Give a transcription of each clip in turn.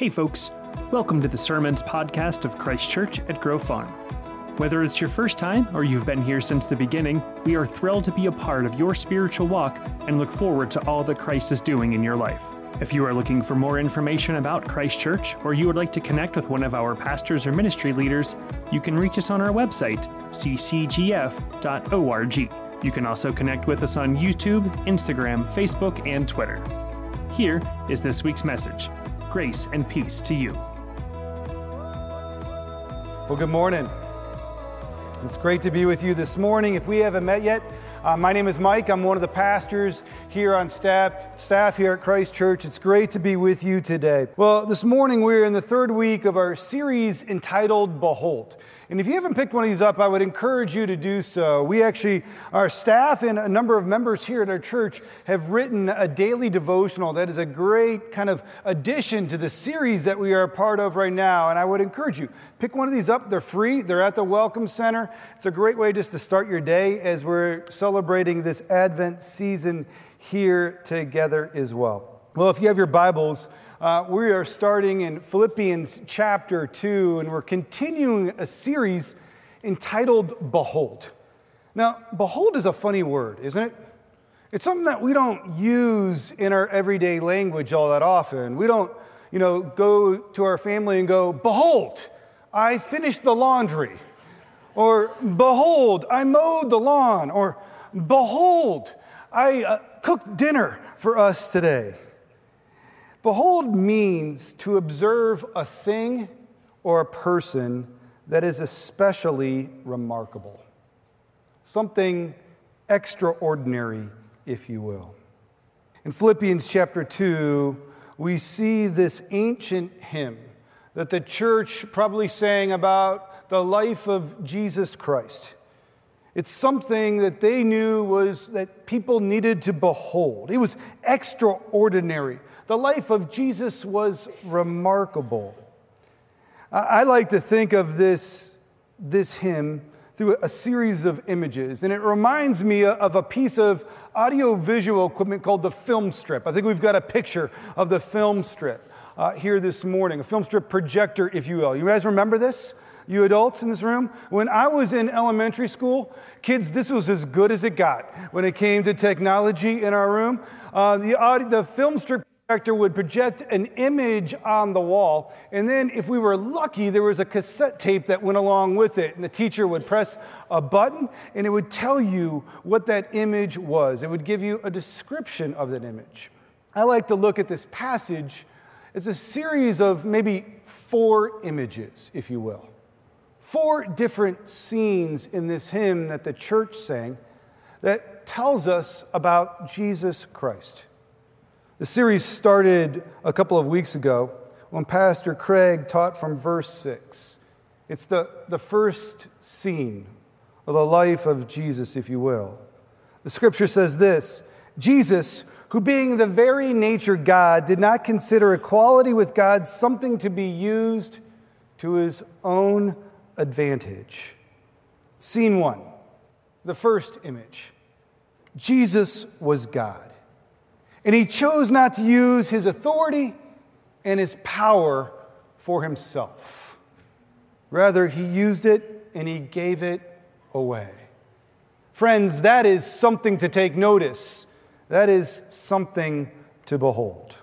Hey, folks. Welcome to the Sermons podcast of Christ Church at Grove Farm. Whether it's your first time or you've been here since the beginning, we are thrilled to be a part of your spiritual walk and look forward to all that Christ is doing in your life. If you are looking for more information about Christ Church or you would like to connect with one of our pastors or ministry leaders, you can reach us on our website, ccgf.org. You can also connect with us on YouTube, Instagram, Facebook, and Twitter. Here is this week's message grace and peace to you. Well, good morning. It's great to be with you this morning. If we haven't met yet, uh, my name is Mike. I'm one of the pastors here on staff, staff here at Christ Church. It's great to be with you today. Well, this morning we're in the third week of our series entitled Behold. And if you haven't picked one of these up, I would encourage you to do so. We actually, our staff and a number of members here at our church have written a daily devotional that is a great kind of addition to the series that we are a part of right now. And I would encourage you, pick one of these up. They're free, they're at the Welcome Center. It's a great way just to start your day as we're celebrating this Advent season here together as well. Well, if you have your Bibles, uh, we are starting in Philippians chapter 2, and we're continuing a series entitled Behold. Now, behold is a funny word, isn't it? It's something that we don't use in our everyday language all that often. We don't, you know, go to our family and go, Behold, I finished the laundry. Or, Behold, I mowed the lawn. Or, Behold, I uh, cooked dinner for us today. Behold means to observe a thing or a person that is especially remarkable, something extraordinary, if you will. In Philippians chapter 2, we see this ancient hymn that the church probably sang about the life of Jesus Christ. It's something that they knew was that people needed to behold. It was extraordinary. The life of Jesus was remarkable. I like to think of this, this hymn through a series of images, and it reminds me of a piece of audiovisual equipment called the film strip. I think we've got a picture of the film strip uh, here this morning, a film strip projector, if you will. You guys remember this? you adults in this room, when I was in elementary school, kids, this was as good as it got when it came to technology in our room. Uh, the, audio, the film strip would project an image on the wall, and then if we were lucky, there was a cassette tape that went along with it, and the teacher would press a button, and it would tell you what that image was. It would give you a description of that image. I like to look at this passage as a series of maybe four images, if you will. Four different scenes in this hymn that the church sang that tells us about Jesus Christ. The series started a couple of weeks ago when Pastor Craig taught from verse 6. It's the, the first scene of the life of Jesus, if you will. The scripture says this Jesus, who being the very nature God, did not consider equality with God something to be used to his own advantage. Scene one, the first image Jesus was God. And he chose not to use his authority and his power for himself. Rather, he used it and he gave it away. Friends, that is something to take notice. That is something to behold.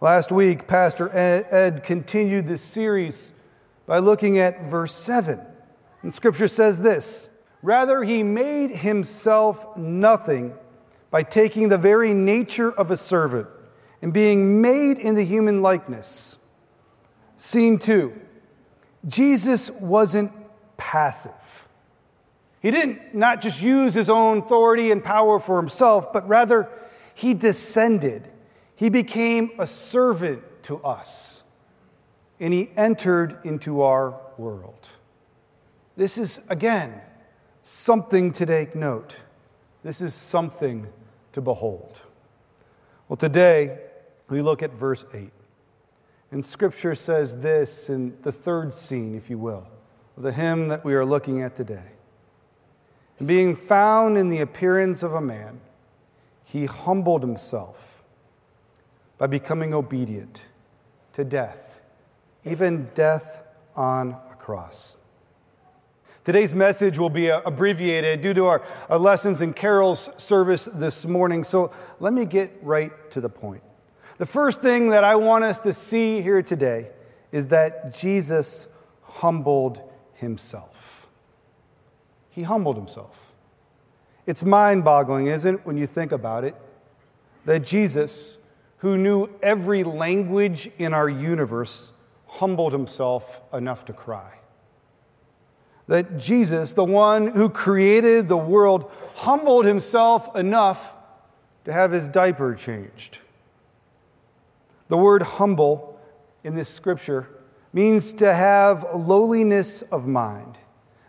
Last week, Pastor Ed continued this series by looking at verse 7. And scripture says this Rather, he made himself nothing by taking the very nature of a servant and being made in the human likeness. Scene two Jesus wasn't passive. He didn't not just use his own authority and power for himself, but rather he descended. He became a servant to us, and he entered into our world. This is, again, something to take note. This is something to behold. Well, today we look at verse 8. And scripture says this in the third scene, if you will, of the hymn that we are looking at today. And being found in the appearance of a man, he humbled himself by becoming obedient, to death, even death on a cross. Today's message will be uh, abbreviated due to our, our lessons and carols service this morning, so let me get right to the point. The first thing that I want us to see here today is that Jesus humbled himself. He humbled himself. It's mind boggling, isn't it, when you think about it, that Jesus, who knew every language in our universe, humbled himself enough to cry. That Jesus, the one who created the world, humbled himself enough to have his diaper changed. The word humble in this scripture means to have lowliness of mind.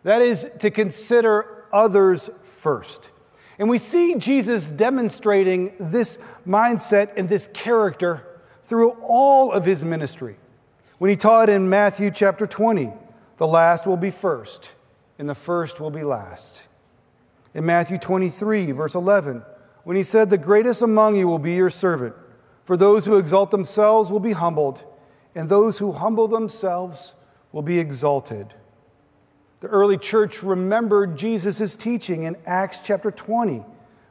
That is, to consider others first. And we see Jesus demonstrating this mindset and this character through all of his ministry. When he taught in Matthew chapter 20, the last will be first, and the first will be last. In Matthew 23, verse 11, when he said, The greatest among you will be your servant, for those who exalt themselves will be humbled, and those who humble themselves will be exalted. The early church remembered Jesus' teaching in Acts chapter 20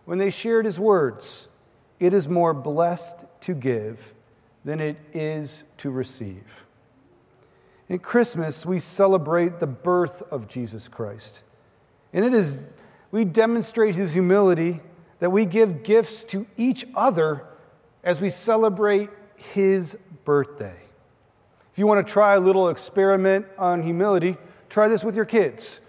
when they shared his words It is more blessed to give than it is to receive. In Christmas, we celebrate the birth of Jesus Christ. And it is, we demonstrate his humility that we give gifts to each other as we celebrate his birthday. If you want to try a little experiment on humility, Try this with your kids.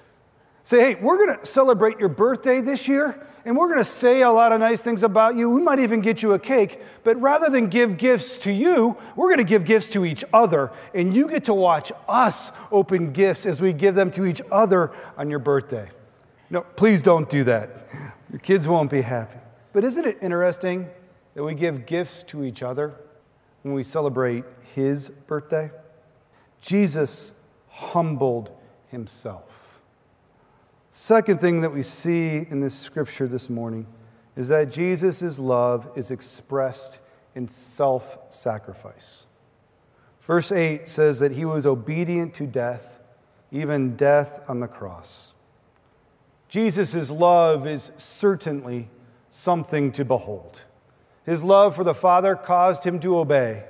Say, hey, we're going to celebrate your birthday this year, and we're going to say a lot of nice things about you. We might even get you a cake, but rather than give gifts to you, we're going to give gifts to each other, and you get to watch us open gifts as we give them to each other on your birthday. No, please don't do that. Your kids won't be happy. But isn't it interesting that we give gifts to each other when we celebrate his birthday? Jesus humbled himself. Second thing that we see in this scripture this morning is that Jesus' love is expressed in self sacrifice. Verse 8 says that he was obedient to death, even death on the cross. Jesus' love is certainly something to behold. His love for the Father caused him to obey,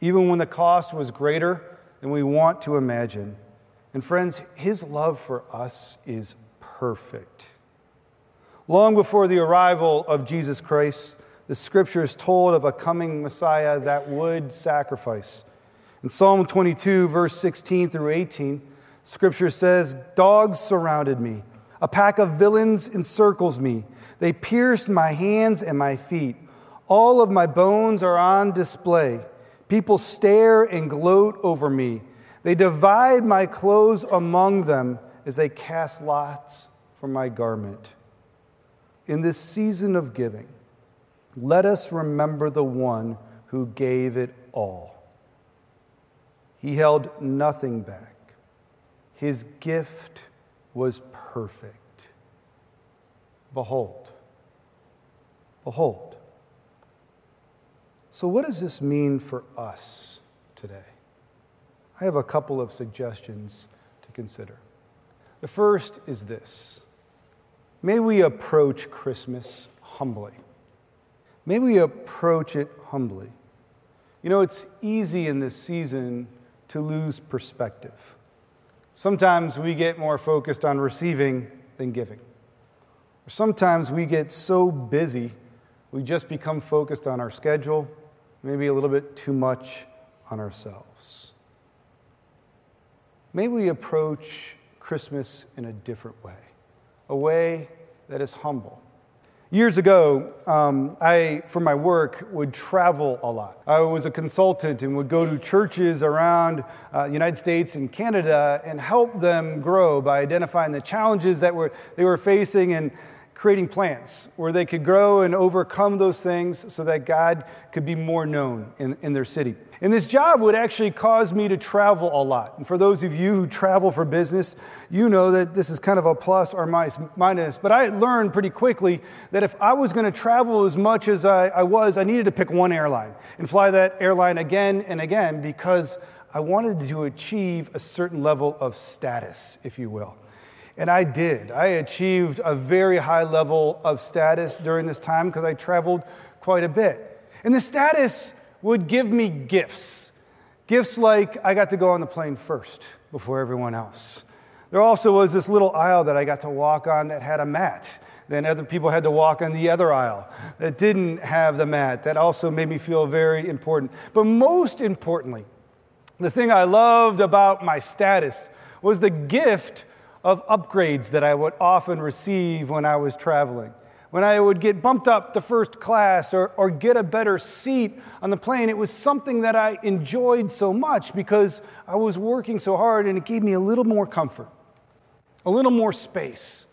even when the cost was greater than we want to imagine. And friends, his love for us is perfect. Long before the arrival of Jesus Christ, the scriptures told of a coming Messiah that would sacrifice. In Psalm 22, verse 16 through 18, scripture says, Dogs surrounded me, a pack of villains encircles me. They pierced my hands and my feet. All of my bones are on display. People stare and gloat over me. They divide my clothes among them as they cast lots for my garment. In this season of giving, let us remember the one who gave it all. He held nothing back. His gift was perfect. Behold, behold. So, what does this mean for us today? I have a couple of suggestions to consider. The first is this May we approach Christmas humbly. May we approach it humbly. You know, it's easy in this season to lose perspective. Sometimes we get more focused on receiving than giving. Sometimes we get so busy, we just become focused on our schedule, maybe a little bit too much on ourselves. May we approach Christmas in a different way, a way that is humble. Years ago, um, I, for my work, would travel a lot. I was a consultant and would go to churches around uh, the United States and Canada and help them grow by identifying the challenges that were, they were facing and creating plants where they could grow and overcome those things so that God could be more known in, in their city. And this job would actually cause me to travel a lot. And for those of you who travel for business, you know that this is kind of a plus or minus. But I learned pretty quickly that if I was going to travel as much as I, I was, I needed to pick one airline and fly that airline again and again because I wanted to achieve a certain level of status, if you will. And I did. I achieved a very high level of status during this time because I traveled quite a bit. And the status would give me gifts. Gifts like I got to go on the plane first before everyone else. There also was this little aisle that I got to walk on that had a mat. Then other people had to walk on the other aisle that didn't have the mat. That also made me feel very important. But most importantly, the thing I loved about my status was the gift of upgrades that I would often receive when I was traveling. When I would get bumped up to first class or, or get a better seat on the plane, it was something that I enjoyed so much because I was working so hard and it gave me a little more comfort, a little more space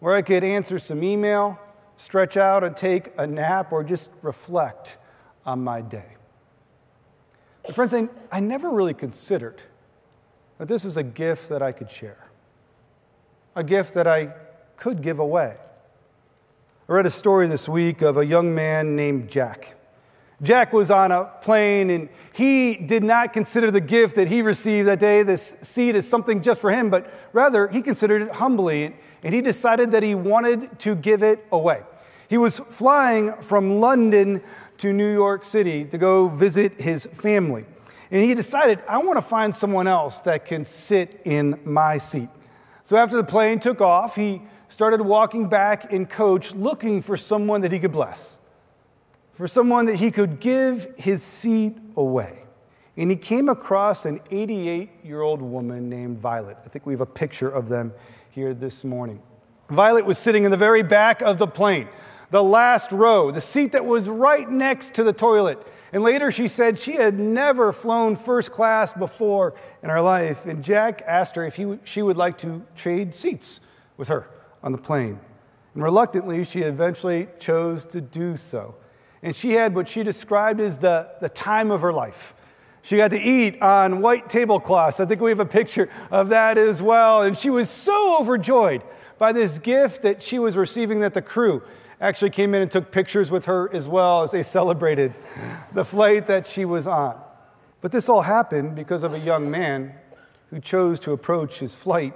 where I could answer some email, stretch out and take a nap, or just reflect on my day. But friends, I, I never really considered that this was a gift that I could share a gift that I could give away. I read a story this week of a young man named Jack. Jack was on a plane and he did not consider the gift that he received that day, this seat, as something just for him, but rather he considered it humbly and he decided that he wanted to give it away. He was flying from London to New York City to go visit his family. And he decided, I want to find someone else that can sit in my seat. So after the plane took off, he started walking back in coach looking for someone that he could bless, for someone that he could give his seat away. And he came across an 88 year old woman named Violet. I think we have a picture of them here this morning. Violet was sitting in the very back of the plane, the last row, the seat that was right next to the toilet. And later she said she had never flown first class before in her life. And Jack asked her if he, she would like to trade seats with her on the plane. And reluctantly, she eventually chose to do so. And she had what she described as the, the time of her life. She got to eat on white tablecloths. I think we have a picture of that as well. And she was so overjoyed by this gift that she was receiving that the crew actually came in and took pictures with her as well as they celebrated the flight that she was on. But this all happened because of a young man who chose to approach his flight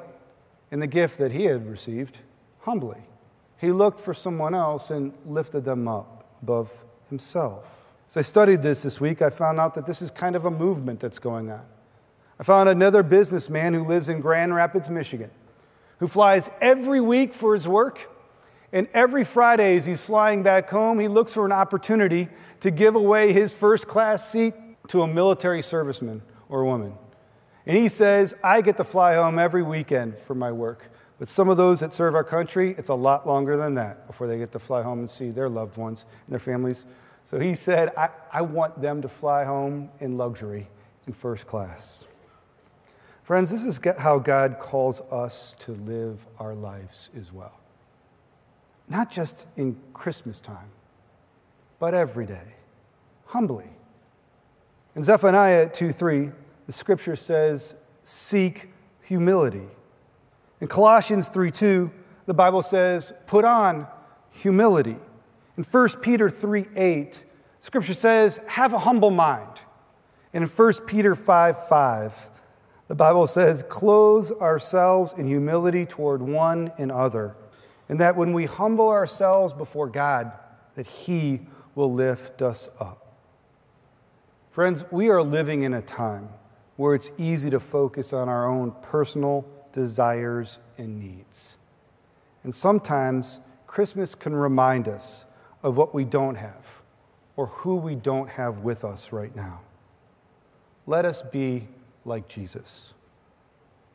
and the gift that he had received humbly. He looked for someone else and lifted them up above himself. As I studied this this week, I found out that this is kind of a movement that's going on. I found another businessman who lives in Grand Rapids, Michigan, who flies every week for his work and every Friday, as he's flying back home, he looks for an opportunity to give away his first class seat to a military serviceman or woman. And he says, I get to fly home every weekend for my work. But some of those that serve our country, it's a lot longer than that before they get to fly home and see their loved ones and their families. So he said, I, I want them to fly home in luxury in first class. Friends, this is how God calls us to live our lives as well not just in Christmas time, but every day, humbly. In Zephaniah 2 3, the scripture says, Seek humility. In Colossians 3 2, the Bible says, Put on humility. In 1 Peter 3 8, scripture says, Have a humble mind. And in 1 Peter 5 5, the Bible says, Clothe ourselves in humility toward one another and that when we humble ourselves before God, that He will lift us up. Friends, we are living in a time where it's easy to focus on our own personal desires and needs. And sometimes Christmas can remind us of what we don't have or who we don't have with us right now. Let us be like Jesus,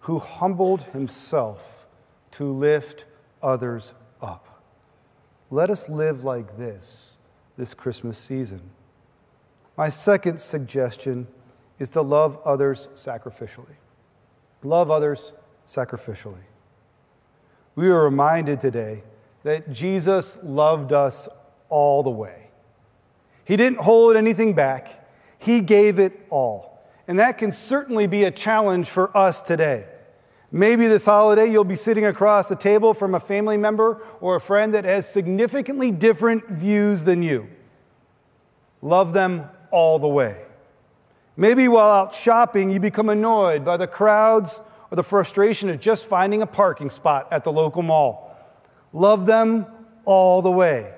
who humbled himself to lift others up. Let us live like this this Christmas season. My second suggestion is to love others sacrificially. Love others sacrificially. We are reminded today that Jesus loved us all the way. He didn't hold anything back, He gave it all. And that can certainly be a challenge for us today. Maybe this holiday you'll be sitting across the table from a family member or a friend that has significantly different views than you. Love them all the way. Maybe while out shopping, you become annoyed by the crowds or the frustration of just finding a parking spot at the local mall. Love them all the way.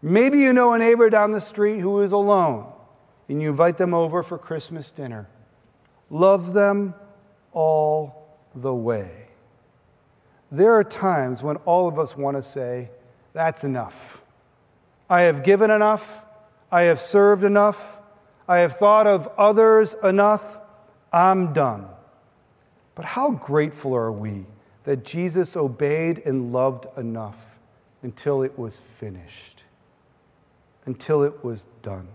Maybe you know a neighbor down the street who is alone and you invite them over for Christmas dinner. Love them all the way. There are times when all of us want to say, That's enough. I have given enough. I have served enough. I have thought of others enough. I'm done. But how grateful are we that Jesus obeyed and loved enough until it was finished, until it was done.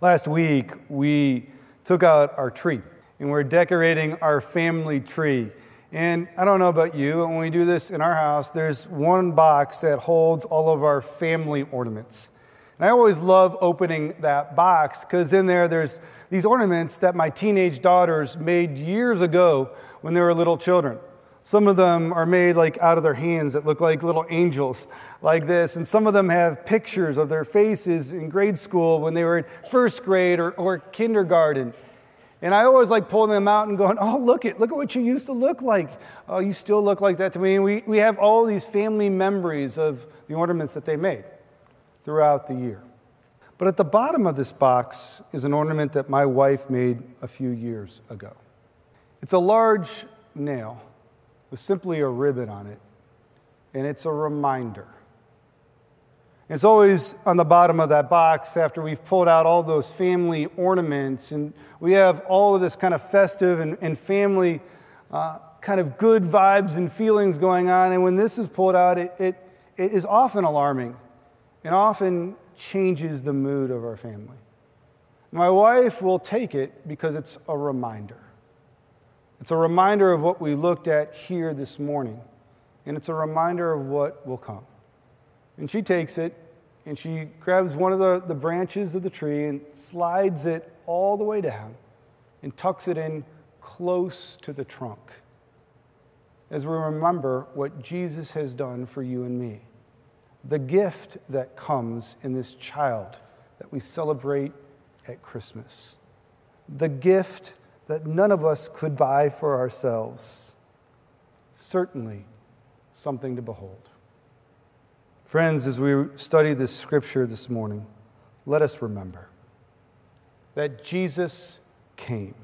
Last week, we took out our tree and we're decorating our family tree. And I don't know about you, when we do this in our house, there's one box that holds all of our family ornaments. And I always love opening that box because in there there's these ornaments that my teenage daughters made years ago when they were little children. Some of them are made like out of their hands that look like little angels like this. And some of them have pictures of their faces in grade school when they were in first grade or, or kindergarten. And I always like pulling them out and going, oh, look at, look at what you used to look like. Oh, you still look like that to me. And we, we have all these family memories of the ornaments that they made throughout the year. But at the bottom of this box is an ornament that my wife made a few years ago. It's a large nail with simply a ribbon on it, and it's a reminder. It's always on the bottom of that box after we've pulled out all those family ornaments, and we have all of this kind of festive and, and family uh, kind of good vibes and feelings going on. And when this is pulled out, it, it, it is often alarming and often changes the mood of our family. My wife will take it because it's a reminder. It's a reminder of what we looked at here this morning, and it's a reminder of what will come. And she takes it and she grabs one of the, the branches of the tree and slides it all the way down and tucks it in close to the trunk as we remember what Jesus has done for you and me. The gift that comes in this child that we celebrate at Christmas. The gift that none of us could buy for ourselves. Certainly something to behold. Friends, as we study this scripture this morning, let us remember that Jesus came,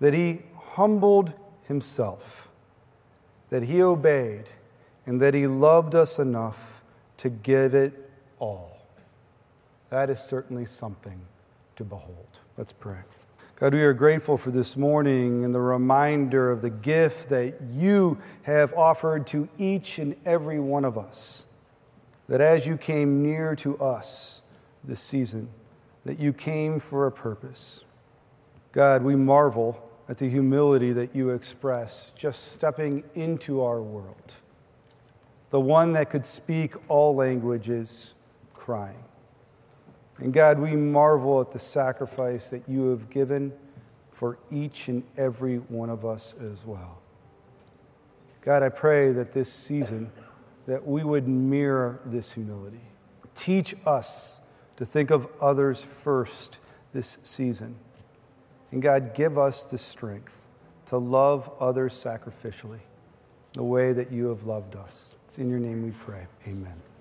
that he humbled himself, that he obeyed, and that he loved us enough to give it all. That is certainly something to behold. Let's pray. God, we are grateful for this morning and the reminder of the gift that you have offered to each and every one of us. That as you came near to us this season, that you came for a purpose. God, we marvel at the humility that you express just stepping into our world. The one that could speak all languages, crying. And God, we marvel at the sacrifice that you have given for each and every one of us as well. God, I pray that this season that we would mirror this humility. Teach us to think of others first this season. And God, give us the strength to love others sacrificially the way that you have loved us. It's in your name we pray. Amen.